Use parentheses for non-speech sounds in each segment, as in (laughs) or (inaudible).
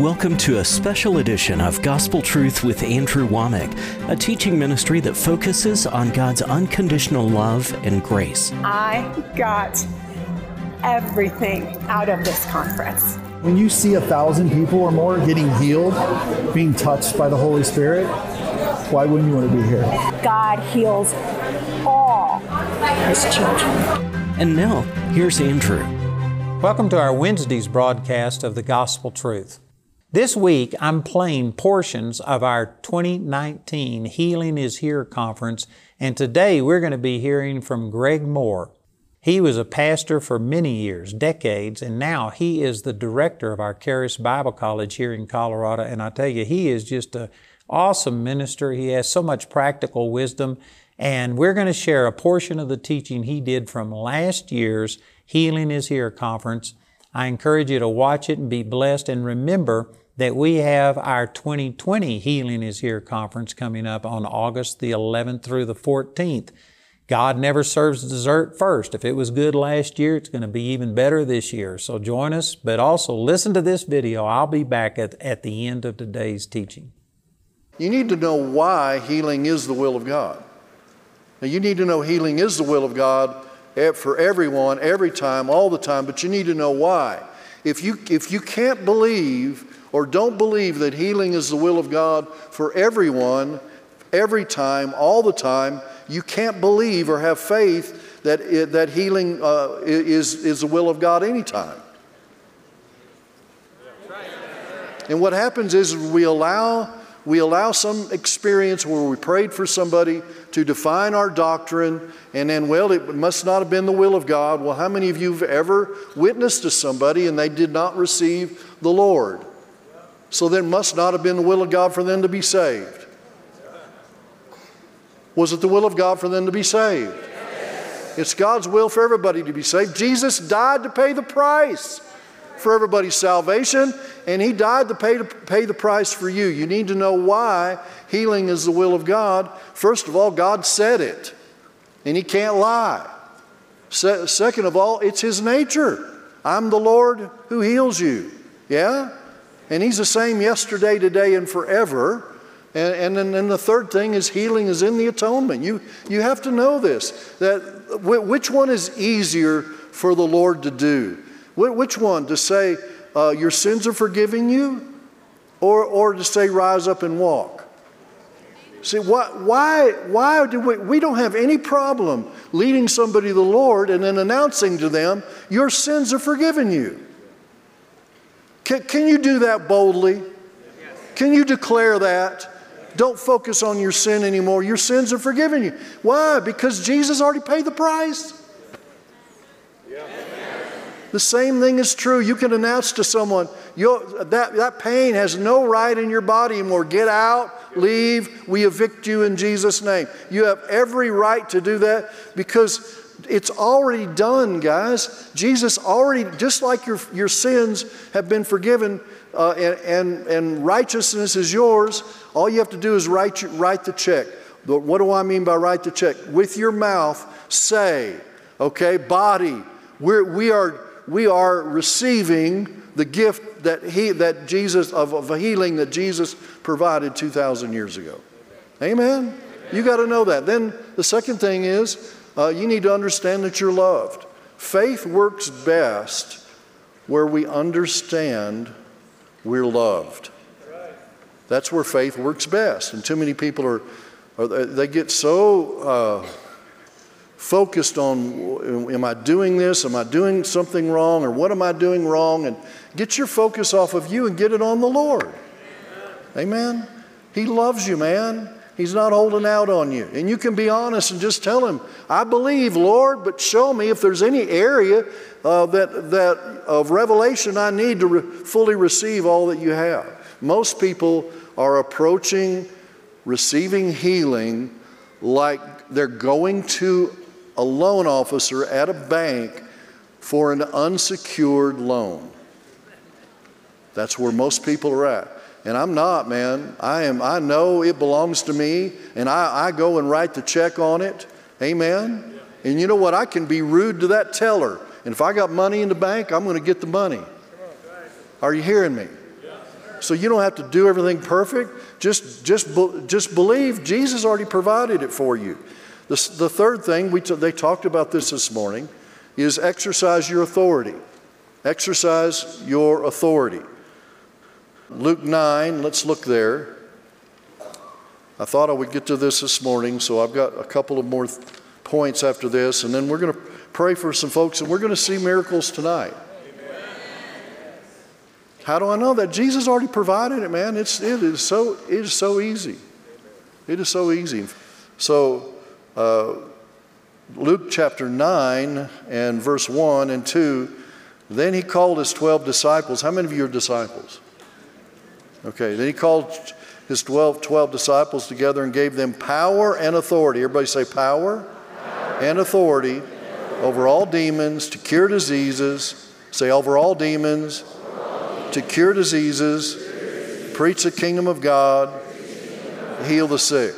Welcome to a special edition of Gospel Truth with Andrew Wommack, a teaching ministry that focuses on God's unconditional love and grace. I got everything out of this conference. When you see a thousand people or more getting healed, being touched by the Holy Spirit, why wouldn't you want to be here? God heals all his children. And now, here's Andrew. Welcome to our Wednesday's broadcast of the Gospel Truth. This week, I'm playing portions of our 2019 Healing is Here conference, and today we're going to be hearing from Greg Mohr. He was a pastor for many years, decades, and now he is the director of our Charis Bible College here in Colorado. And I tell you, he is just an awesome minister. He has so much practical wisdom, and we're going to share a portion of the teaching he did from last year's Healing is Here conference. I encourage you to watch it and be blessed. And remember, that we have our 2020 Healing is Here conference coming up on August the 11th through the 14th. God never serves dessert first. If it was good last year, it's going to be even better this year. So join us, but also listen to this video. I'll be back at, at the end of today's teaching. You need to know why healing is the will of God. Now, you need to know healing is the will of God for everyone, every time, all the time, but you need to know why. If you, if you can't believe or don't believe that healing is the will of God for everyone, every time, all the time, you can't believe or have faith that, it, that healing uh, is, is the will of God anytime. And what happens is we allow, we allow some experience where we prayed for somebody to define our doctrine, and then, well, it must not have been the will of God. Well, how many of you have ever witnessed to somebody and they did not receive the Lord? So then must not have been the will of God for them to be saved. Was it the will of God for them to be saved? Yes. It's God's will for everybody to be saved. Jesus died to pay the price for everybody's salvation, and He died to pay, to pay the price for you. You need to know why healing is the will of God. First of all, God said it, and He can't lie. Se- second of all, it's His nature. I'm the Lord who heals you. Yeah? And He's the same yesterday, today, and forever. And, and then and the third thing is healing is in the atonement. You, you have to know this that which one is easier for the Lord to do? Wh- which one? To say, uh, Your sins are forgiving you? Or, or to say, Rise up and walk? See, why, why, why do we, we don't have any problem leading somebody to the Lord and then announcing to them, Your sins are forgiven you? Can, can you do that boldly? Can you declare that? Don't focus on your sin anymore. Your sins are forgiven you. Why? Because Jesus already paid the price. The same thing is true. You can announce to someone, that, that pain has no right in your body anymore. Get out, leave, we evict you in Jesus' name. You have every right to do that because it's already done, guys. Jesus already, just like your, your sins have been forgiven uh, and, and, and righteousness is yours, all you have to do is write, write the check. But what do I mean by write the check? With your mouth, say, okay, body, we're, we, are, we are receiving the gift that, he, that Jesus, of, of healing that Jesus provided 2,000 years ago. Amen? You got to know that. Then the second thing is, uh, you need to understand that you're loved. Faith works best where we understand we're loved. That's where faith works best. And too many people are, are they get so uh, focused on, am I doing this? Am I doing something wrong? Or what am I doing wrong? And get your focus off of you and get it on the Lord. Amen. Amen. He loves you, man. He's not holding out on you. And you can be honest and just tell him, I believe, Lord, but show me if there's any area uh, that, that of revelation I need to re- fully receive all that you have. Most people are approaching receiving healing like they're going to a loan officer at a bank for an unsecured loan. That's where most people are at. And I'm not, man. I am, I know it belongs to me, and I, I go and write the check on it. Amen. And you know what? I can be rude to that teller. And if I got money in the bank, I'm going to get the money. Are you hearing me? So you don't have to do everything perfect. Just, just, just believe Jesus already provided it for you. The, the third thing, we t- they talked about this this morning, is exercise your authority. Exercise your authority. Luke 9, let's look there. I thought I would get to this this morning, so I've got a couple of more th- points after this, and then we're going to pray for some folks, and we're going to see miracles tonight. How do I know that? Jesus already provided it, man. It's, it, is so, it is so easy. It is so easy. So, uh, Luke chapter 9 and verse 1 and 2, then he called his 12 disciples. How many of you are disciples? Okay, then he called his 12, 12 disciples together and gave them power and authority. Everybody say power, power. and authority over all demons to cure diseases. Say over all demons to cure diseases, preach the kingdom of God, heal the sick.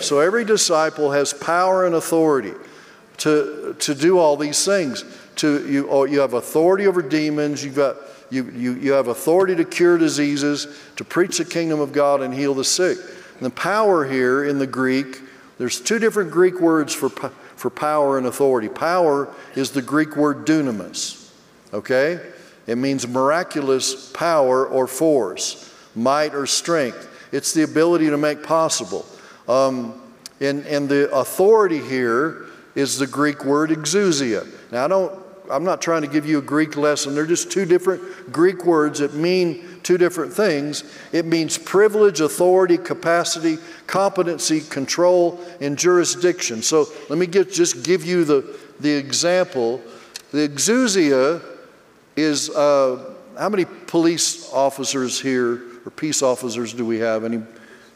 So every disciple has power and authority to, to do all these things. To, you, oh, you have authority over demons, you've got, you, you, you have authority to cure diseases, to preach the kingdom of God and heal the sick. And the power here in the Greek, there's two different Greek words for, for power and authority. Power is the Greek word dunamis, okay? It means miraculous power or force, might or strength. It's the ability to make possible. Um, and, and the authority here is the Greek word exousia. Now, I don't, I'm not trying to give you a Greek lesson. They're just two different Greek words that mean two different things. It means privilege, authority, capacity, competency, control, and jurisdiction. So let me get, just give you the, the example. The exousia is uh, how many police officers here or peace officers do we have? Any,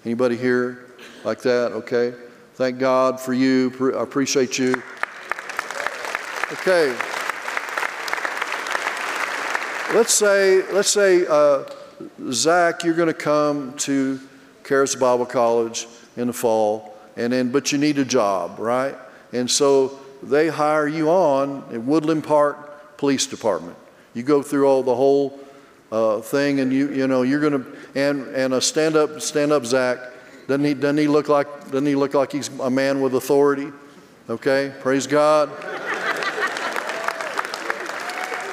anybody here like that? Okay. Thank God for you. I appreciate you. Okay. Let's say, let's say, uh, Zach, you're going to come to Charis Bible College in the fall, and then, but you need a job, right? And so they hire you on at Woodland Park Police Department. You go through all the whole uh, thing, and you you know you're gonna and and a stand up stand up Zach doesn't he doesn't he look like doesn't he look like he's a man with authority? Okay, praise God. (laughs)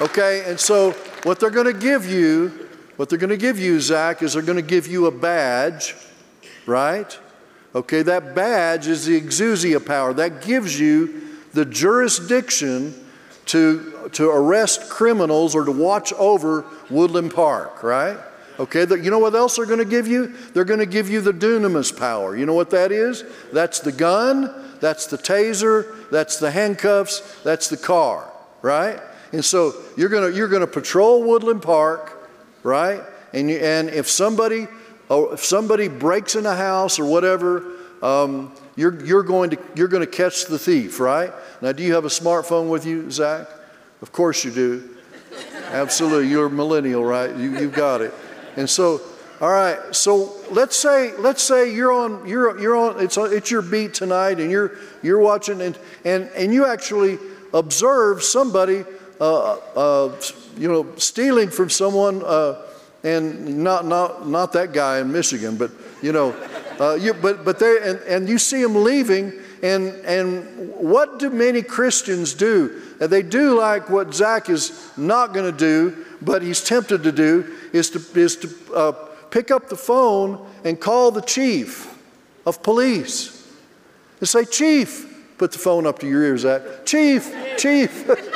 Okay, and so what they're going to give you, what they're going to give you, Zach, is they're going to give you a badge, right? Okay, that badge is the exousia power. That gives you the jurisdiction to, to arrest criminals or to watch over Woodland Park, right? Okay, the, you know what else they're going to give you? They're going to give you the dunamis power. You know what that is? That's the gun, that's the taser, that's the handcuffs, that's the car, right? And so you're going you're to patrol Woodland Park, right? And you, and if somebody oh, if somebody breaks in a house or whatever, um, you're, you're, going to, you're going to catch the thief, right? Now, do you have a smartphone with you, Zach? Of course you do. Absolutely. You're a millennial, right? You, you've got it. And so, all right, so let's say let's say you're on you're you're on it's it's your beat tonight and you're you're watching and and and you actually observe somebody you know stealing from someone uh, and not not not that guy in Michigan, but you know uh, you, but, but they, and, and you see them leaving, and, and what do many Christians do? They do like what Zach is not going to do, but he's tempted to do, is to, is to uh, pick up the phone and call the chief of police and say, Chief, put the phone up to your ears, Zach. Chief, Chief, (laughs)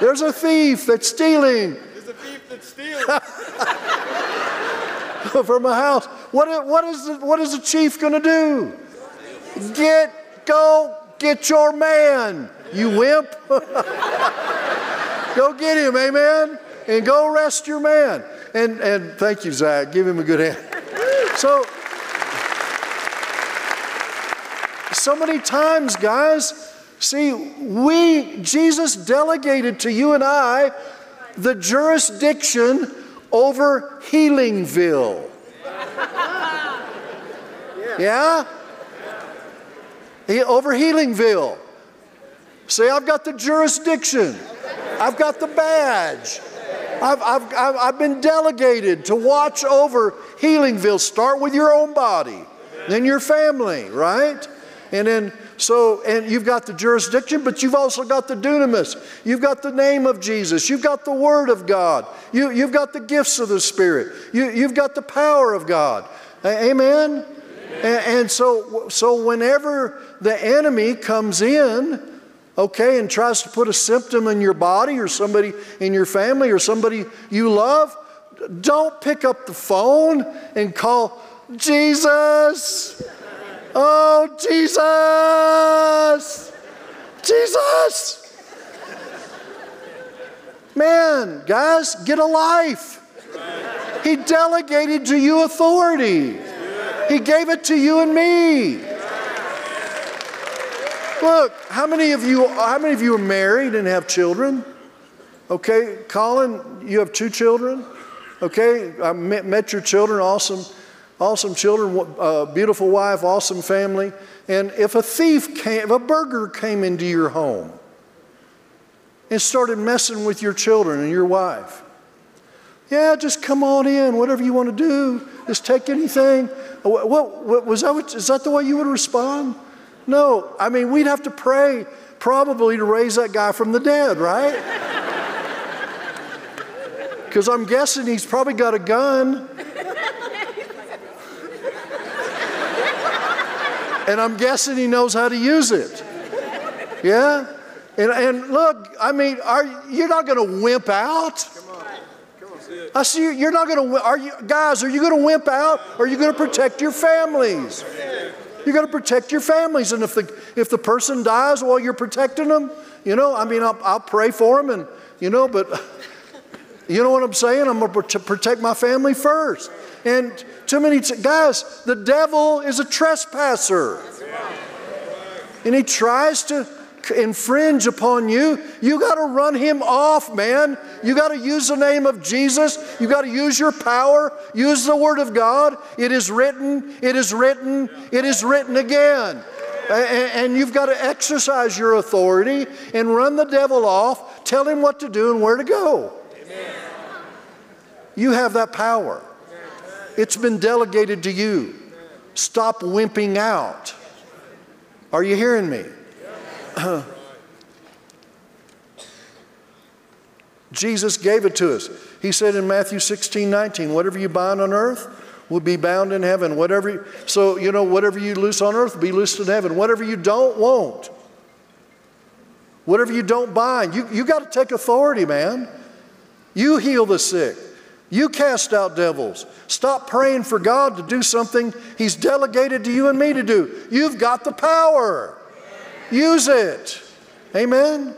there's a thief that's stealing. There's a thief that's stealing. (laughs) from a house. What, what, is the, what is the chief going to do? Get, go, get your man, you wimp. (laughs) go get him, amen? And go arrest your man. And, and thank you, Zach. Give him a good hand. (laughs) So, so many times, guys, see, we, Jesus delegated to you and I the jurisdiction over Healingville. (laughs) Yeah? He, over Healingville. See, I've got the jurisdiction, I've got the badge. I've, I've, I've been delegated to watch over Healingville. Start with your own body, then your family, right? And then, so, and you've got the jurisdiction, but you've also got the dunamis. You've got the name of Jesus. You've got the Word of God. You, you've got the gifts of the Spirit. You, you've got the power of God. Amen? And, and so, so whenever the enemy comes in, okay, and tries to put a symptom in your body or somebody in your family or somebody you love, don't pick up the phone and call Jesus. Oh, Jesus! Jesus! Man, guys, get a life. He delegated to you authority. He gave it to you and me. Look, how many of you how many of you are married and have children? Okay, Colin, you have two children. Okay, I met, met your children, awesome, awesome children, uh, beautiful wife, awesome family. And if a thief came, if a burglar came into your home and started messing with your children and your wife, yeah, just come on in, whatever you want to do, just take anything. What, what, was that, is that the way you would respond? No, I mean, we'd have to pray probably to raise that guy from the dead, right? (laughs) Because I'm guessing he's probably got a gun. And I'm guessing he knows how to use it. Yeah? And, and look, I mean, are, you're not going to wimp out. Come on. I see you, you're not going to, are you, guys, are you going to wimp out? Or are you going to protect your families? You got to protect your families. And if the, if the person dies while you're protecting them, you know, I mean, I'll, I'll pray for them and, you know, but (laughs) you know what I'm saying? I'm going to protect my family first. And too many, t- guys, the devil is a trespasser. And he tries to infringe upon you, you got to run him off, man. You got to use the name of Jesus. You got to use your power. Use the Word of God. It is written, it is written, it is written again. And you've got to exercise your authority and run the devil off, tell him what to do and where to go. You have that power. It's been delegated to you. Stop wimping out. Are you hearing me? (clears throat) Jesus gave it to us. He said in Matthew 16, 19, whatever you bind on earth will be bound in heaven. Whatever, so, you know, whatever you loose on earth will be loosed in heaven. Whatever you don't, won't. Whatever you don't bind, you, you got to take authority, man. You heal the sick. You cast out devils. Stop praying for God to do something He's delegated to you and me to do. You've got the power. Use it. Amen?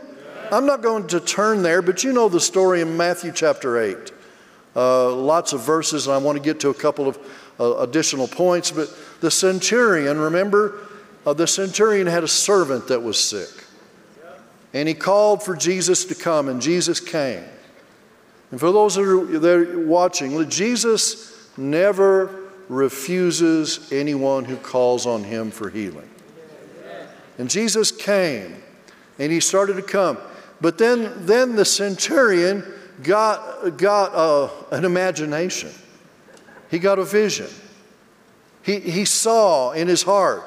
I'm not going to turn there, but you know the story in Matthew chapter 8. Uh, lots of verses, and I want to get to a couple of uh, additional points. But the centurion, remember, uh, the centurion had a servant that was sick. And he called for Jesus to come, and Jesus came. And for those that are, that are watching, Jesus never refuses anyone who calls on him for healing. And Jesus came and he started to come. But then, then the centurion got, got uh, an imagination, he got a vision. He, he saw in his heart.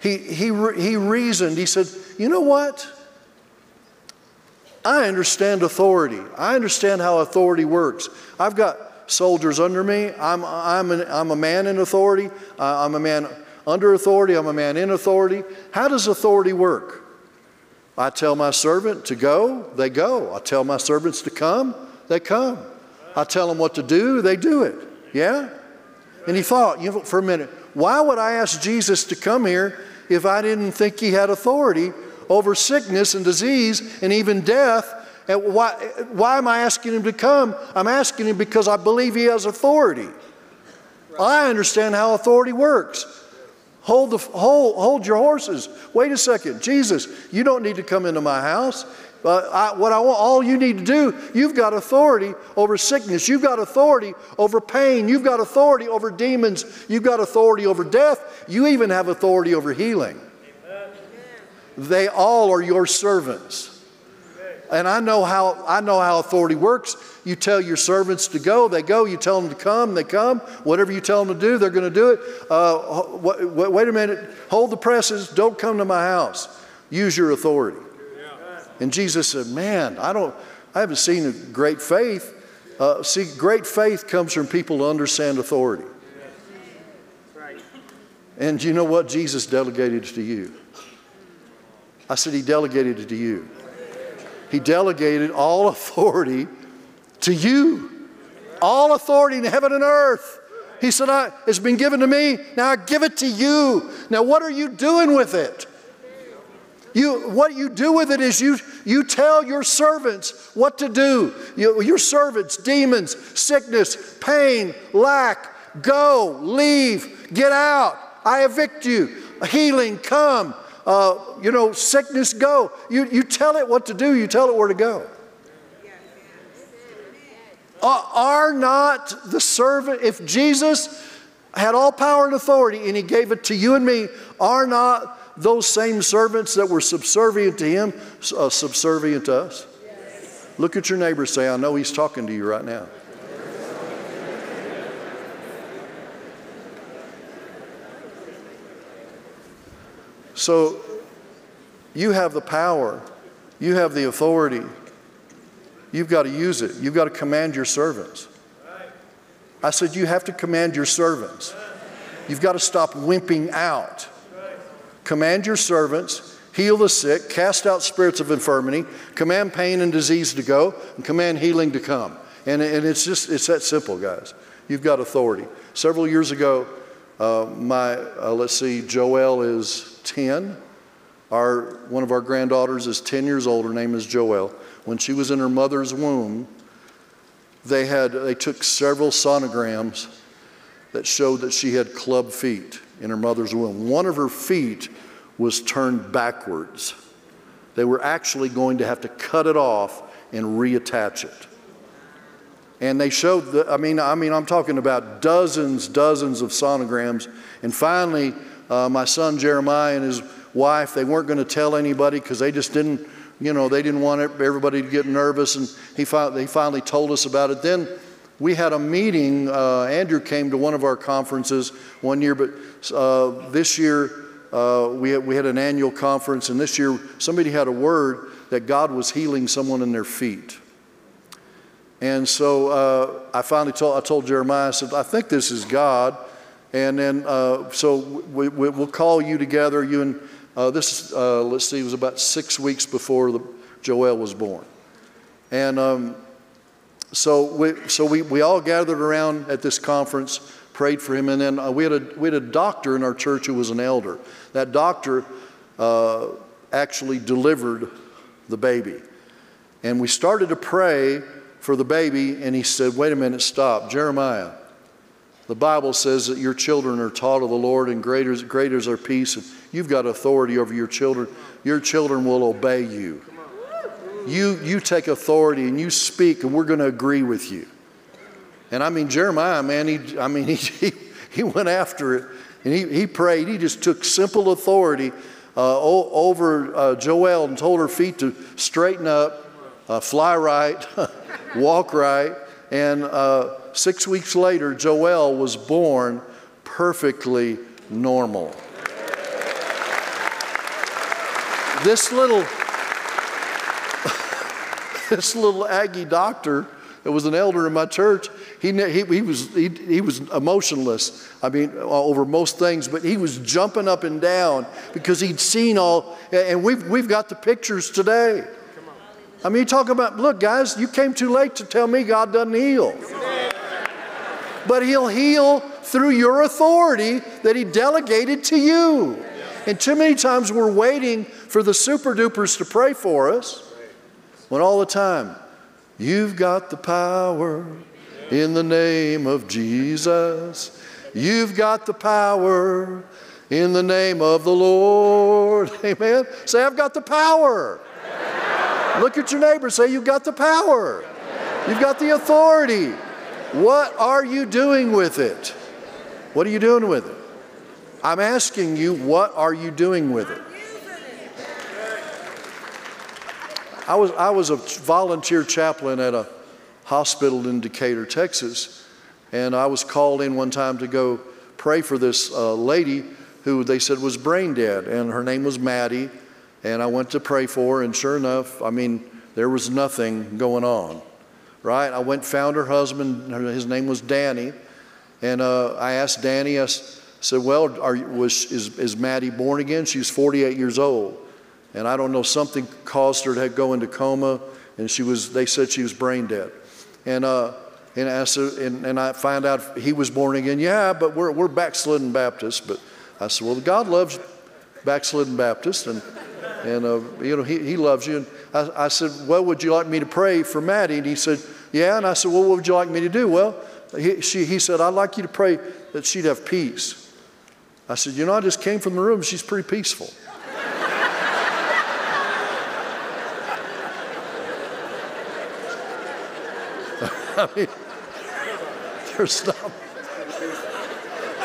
He, he, he reasoned. He said, You know what? I understand authority. I understand how authority works. I've got soldiers under me. I'm, I'm, an, I'm a man in authority. I'm a man under authority, I'm a man in authority. How does authority work? I tell my servant to go, they go. I tell my servants to come, they come. I tell them what to do, they do it. Yeah? And he thought, you know, for a minute, why would I ask Jesus to come here if I didn't think he had authority over sickness and disease and even death? And why, why am I asking him to come? I'm asking him because I believe he has authority. I understand how authority works. Hold, the, hold, hold your horses. Wait a second. Jesus, you don't need to come into my house. Uh, I, what I want, all you need to do, you've got authority over sickness. You've got authority over pain. You've got authority over demons. You've got authority over death. You even have authority over healing. They all are your servants. and I know how I know how authority works. You tell your servants to go, they go. You tell them to come, they come. Whatever you tell them to do, they're going to do it. Uh, wait, wait a minute, hold the presses. Don't come to my house. Use your authority. And Jesus said, "Man, I don't. I haven't seen a great faith. Uh, see, great faith comes from people to understand authority. And you know what? Jesus delegated to you. I said, He delegated it to you. He delegated all (laughs) authority to you. All authority in heaven and earth. He said, It's been given to me. Now I give it to you. Now, what are you doing with it? You, what you do with it is you, you tell your servants what to do. You, your servants, demons, sickness, pain, lack, go, leave, get out. I evict you. Healing, come. Uh, you know, sickness, go. You, you tell it what to do, you tell it where to go. Uh, are not the servant, if Jesus had all power and authority and he gave it to you and me, are not those same servants that were subservient to him uh, subservient to us? Yes. Look at your neighbor say, I know he's talking to you right now. So you have the power, you have the authority. You've got to use it. You've got to command your servants. I said, You have to command your servants. You've got to stop wimping out. Command your servants, heal the sick, cast out spirits of infirmity, command pain and disease to go, and command healing to come. And, and it's just, it's that simple, guys. You've got authority. Several years ago, uh, my, uh, let's see, Joelle is 10. Our, one of our granddaughters is 10 years old. Her name is Joelle. When she was in her mother's womb, they, had, they took several sonograms that showed that she had club feet in her mother's womb. One of her feet was turned backwards. They were actually going to have to cut it off and reattach it. And they showed the, I mean, I mean, I'm talking about dozens, dozens of sonograms. And finally, uh, my son Jeremiah and his wife, they weren't going to tell anybody because they just didn't, you know, they didn't want everybody to get nervous. And he fi- they finally told us about it. Then we had a meeting. Uh, Andrew came to one of our conferences one year, but uh, this year uh, we, had, we had an annual conference, and this year somebody had a word that God was healing someone in their feet. And so uh, I finally told, I told Jeremiah, I said, I think this is God. And then, uh, so we, we, will call you together, you and uh, this, let's see, it was about six weeks before the, Joelle was born. And um, so we, so we, we all gathered around at this conference, prayed for him, and then uh, we, had a, we had a doctor in our church who was an elder. That doctor uh, actually delivered the baby. And we started to pray for the baby, and he said, Wait a minute, stop. Jeremiah, the Bible says that your children are taught of the Lord, and greater, greater is our peace, and you've got authority over your children. Your children will obey you you, you take authority and you speak, and we're going to agree with you. And I mean, Jeremiah, man, he, I mean, (laughs) he, he, he went after it and he, he prayed. He just took simple authority uh, over uh, Joelle and told her feet to straighten up, uh, fly right, (laughs) walk right. And uh, six weeks later, Joelle was born perfectly normal. This little (laughs) this little Aggie doctor that was an elder in my church, he, he, he, was, he, he was emotionless, I mean, over most things, but he was jumping up and down because he'd seen all, and we've, we've got the pictures today. I mean, you talk about, look, guys, you came too late to tell me God doesn't heal. But He'll heal through your authority that He delegated to you. And too many times we're waiting for the super dupers to pray for us when all the time, you've got the power in the name of Jesus. You've got the power in the name of the Lord. (laughs) Amen. Say, I've got the power. Look at your neighbor. Say, You've got the power. You've got the authority. What are you doing with it? What are you doing with it? I'm asking you, what are you doing with it? I was, I was a volunteer chaplain at a hospital in Decatur, Texas, and I was called in one time to go pray for this uh, lady who they said was brain dead, and her name was Maddie. And I went to pray for her, and sure enough, I mean, there was nothing going on, right? I went, found her husband, his name was Danny, and uh, I asked Danny, I said, Well, are, was, is, is Maddie born again? She's 48 years old. And I don't know, something caused her to go into coma, and she was, they said she was brain dead. And, uh, and, I said, and, and I find out he was born again. Yeah, but we're, we're backslidden Baptists. But I said, Well, God loves backslidden Baptists, and, and uh, you know, he, he loves you. And I, I said, Well, would you like me to pray for Maddie? And he said, Yeah. And I said, Well, what would you like me to do? Well, he, she, he said, I'd like you to pray that she'd have peace. I said, You know, I just came from the room. She's pretty peaceful. (laughs) I mean, there's not,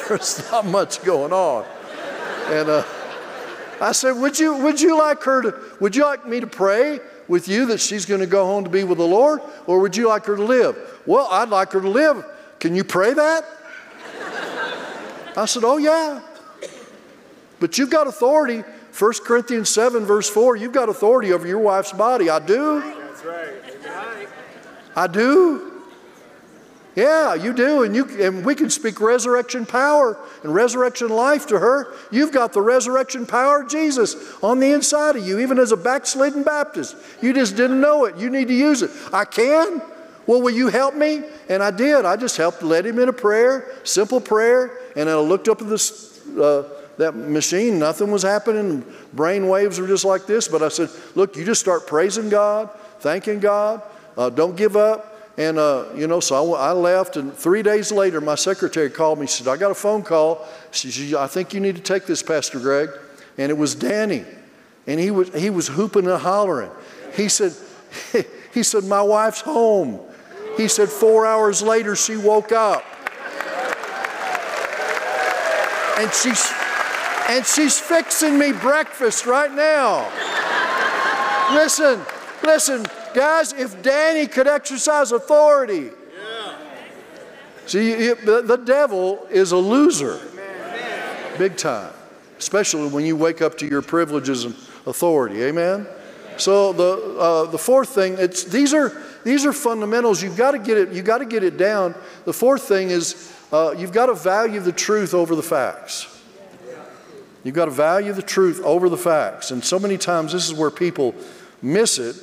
there's not much going on. And uh, I said, would you, would you like her to, would you like me to pray with you that she's going to go home to be with the Lord? Or would you like her to live? Well, I'd like her to live. Can you pray that? I said, oh, yeah. But you've got authority. 1 Corinthians 7, verse 4, you've got authority over your wife's body. I do. That's right. I do. Yeah, you do, and you and we can speak resurrection power and resurrection life to her. You've got the resurrection power of Jesus on the inside of you, even as a backslidden Baptist. You just didn't know it. You need to use it. I can. Well, will you help me? And I did. I just helped led him in a prayer, simple prayer, and I looked up at this uh, that machine. Nothing was happening. Brain waves were just like this. But I said, look, you just start praising God, thanking God. Uh, don't give up. And, uh, you know, so I, I, left, and three days later, my secretary called me. She said, I got a phone call. She said, I think you need to take this, Pastor Greg. And it was Danny. And he was, he was hooping and hollering. He said, (laughs) he said, My wife's home. He said, Four hours later, she woke up. And she's, and she's fixing me breakfast right now. Listen, listen, Guys, if Danny could exercise authority, yeah. see, the, the devil is a loser. Amen. Big time. Especially when you wake up to your privileges and authority. Amen? So the, uh, the fourth thing, it's, these, are, these are fundamentals. You've got to get it, you've got to get it down. The fourth thing is uh, you've got to value the truth over the facts. You've got to value the truth over the facts. And so many times this is where people miss it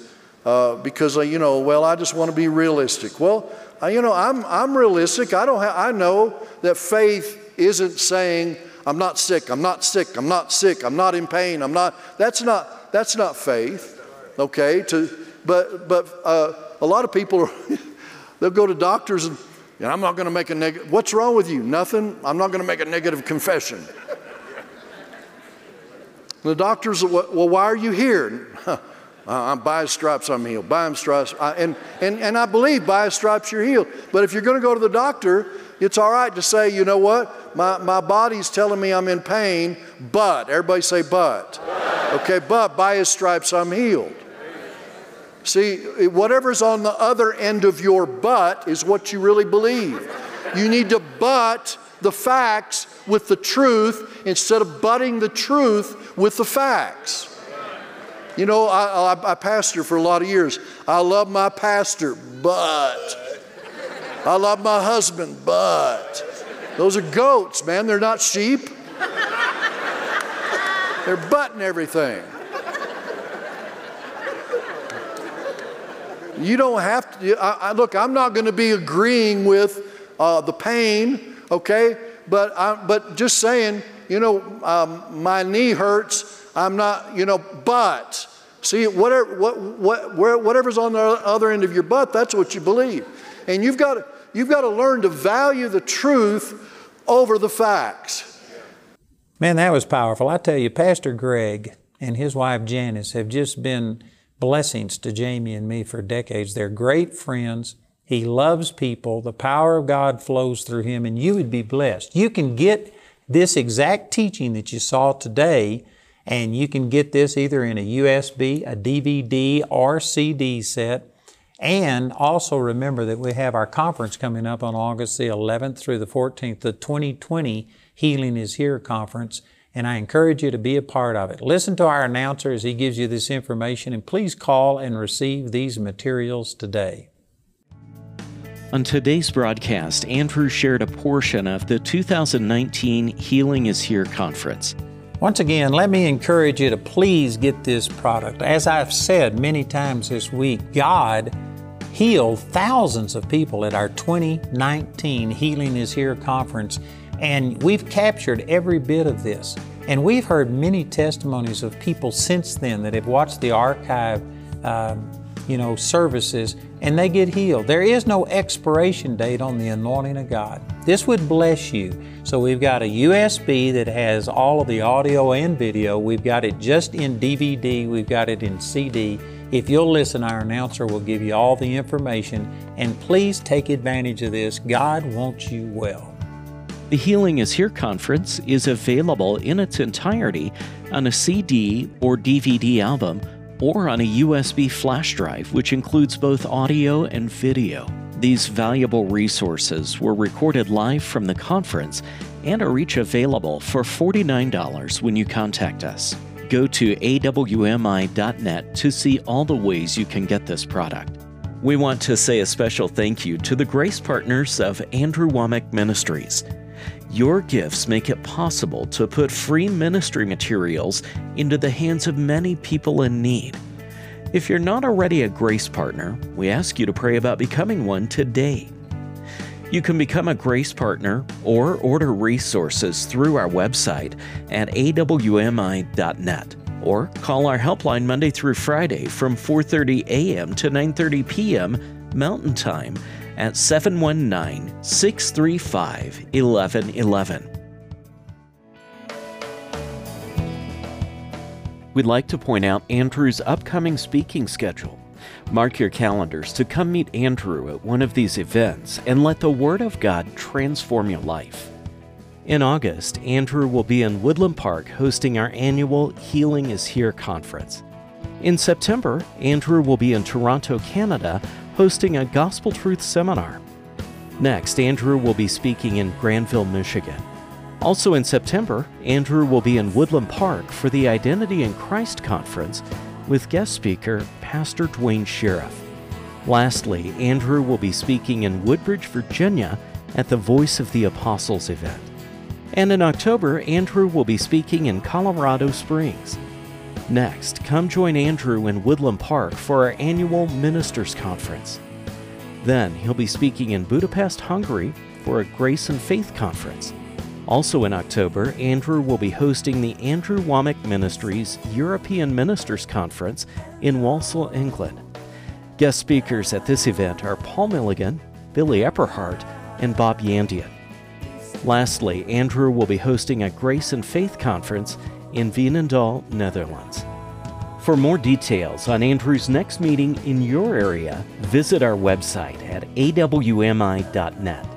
uh, because, uh, you know, well, I just want to be realistic. Well, uh, you know, I'm, I'm realistic. I, don't ha- I know that faith isn't saying, I'm not sick, I'm not sick, I'm not sick, I'm not in pain, I'm not. That's not, that's not faith, okay? To, but but uh, a lot of people, are (laughs) they'll go to doctors and, and I'm not going to make a negative. What's wrong with you? Nothing. I'm not going to make a negative confession. (laughs) the doctors, well, why are you here? (laughs) Uh, by his stripes, I'm healed. By his stripes, I, and, and, and I believe by his stripes you're healed. But if you're going to go to the doctor, it's all right to say, you know what? My, my body's telling me I'm in pain, but, everybody say, but. Okay, but by his stripes I'm healed. See, whatever's on the other end of your but is what you really believe. You need to but the facts with the truth instead of butting the truth with the facts. You know, I, I, I pastor for a lot of years. I love my pastor, but I love my husband, but those are goats, man. They're not sheep. They're butting everything. You don't have to. I, I, look, I'm not going to be agreeing with uh, the pain, okay? But, I, but just saying, you know, um, my knee hurts. I'm not, you know, but see, whatever, what, what, whatever's on the other end of your butt, that's what you believe. And you've got, to, you've got to learn to value the truth over the facts. Man, that was powerful. I tell you, Pastor Greg and his wife Janice have just been blessings to Jamie and me for decades. They're great friends. He loves people. The power of God flows through him, and you would be blessed. You can get this exact teaching that you saw today And you can get this either in a USB, a DVD, or CD set. And also remember that we have our conference coming up on August the 11th through the 14th, the 2020 Healing is Here conference. And I encourage you to be a part of it. Listen to our announcer as he gives you this information, and please call and receive these materials today. On today's broadcast, Andrew shared a portion of the 2019 Healing is Here conference. Once again, let me encourage you to please get this product. As I've said many times this week, God healed thousands of people at our 2019 Healing is Here conference, and we've captured every bit of this. And we've heard many testimonies of people since then that have watched the archive, um, you know, services and they get healed. There is no expiration date on the anointing of God. This would bless you. So we've got a USB that has all of the audio and video. We've got it just in DVD. We've got it in CD. If you'll listen, our announcer will give you all the information. And please take advantage of this. God wants you well. The Healing is Here conference is available in its entirety on a CD or DVD album or on a USB flash drive, which includes both audio and video. These valuable resources were recorded live from the conference and are each available for $49 when you contact us. Go to awmi.net to see all the ways you can get this product. We want to say a special thank you to the grace partners of Andrew Wommack Ministries. Your gifts make it possible to put free ministry materials into the hands of many people in need. If you're not already a Grace Partner, we ask you to pray about becoming one today. You can become a Grace Partner or order resources through our website at awmi.net or call our helpline Monday through Friday from 4:30 a.m. to 9:30 p.m. Mountain Time at 719 635 1111. We'd like to point out Andrew's upcoming speaking schedule. Mark your calendars to come meet Andrew at one of these events and let the Word of God transform your life. In August, Andrew will be in Woodland Park hosting our annual Healing is Here conference. In September, Andrew will be in Toronto, Canada, hosting a Gospel Truth seminar. Next, Andrew will be speaking in Grandville, Michigan. Also in September, Andrew will be in Woodland Park for the Identity in Christ conference with guest speaker Pastor Duane Sheriff. Lastly, Andrew will be speaking in Woodbridge, Virginia at the Voice of the Apostles event. And in October, Andrew will be speaking in Colorado Springs. Next, come join Andrew in Woodland Park for our annual Ministers Conference. Then, he'll be speaking in Budapest, Hungary for a Grace and Faith Conference. Also in October, Andrew will be hosting the Andrew Wommack Ministries European Ministers Conference in Walsall, England. Guest speakers at this event are Paul Milligan, Billy Epperhart, and Bob Yandian. Lastly, Andrew will be hosting a Grace and Faith Conference in Veenendaal, Netherlands. For more details on Andrew's next meeting in your area, visit our website at awmi.net.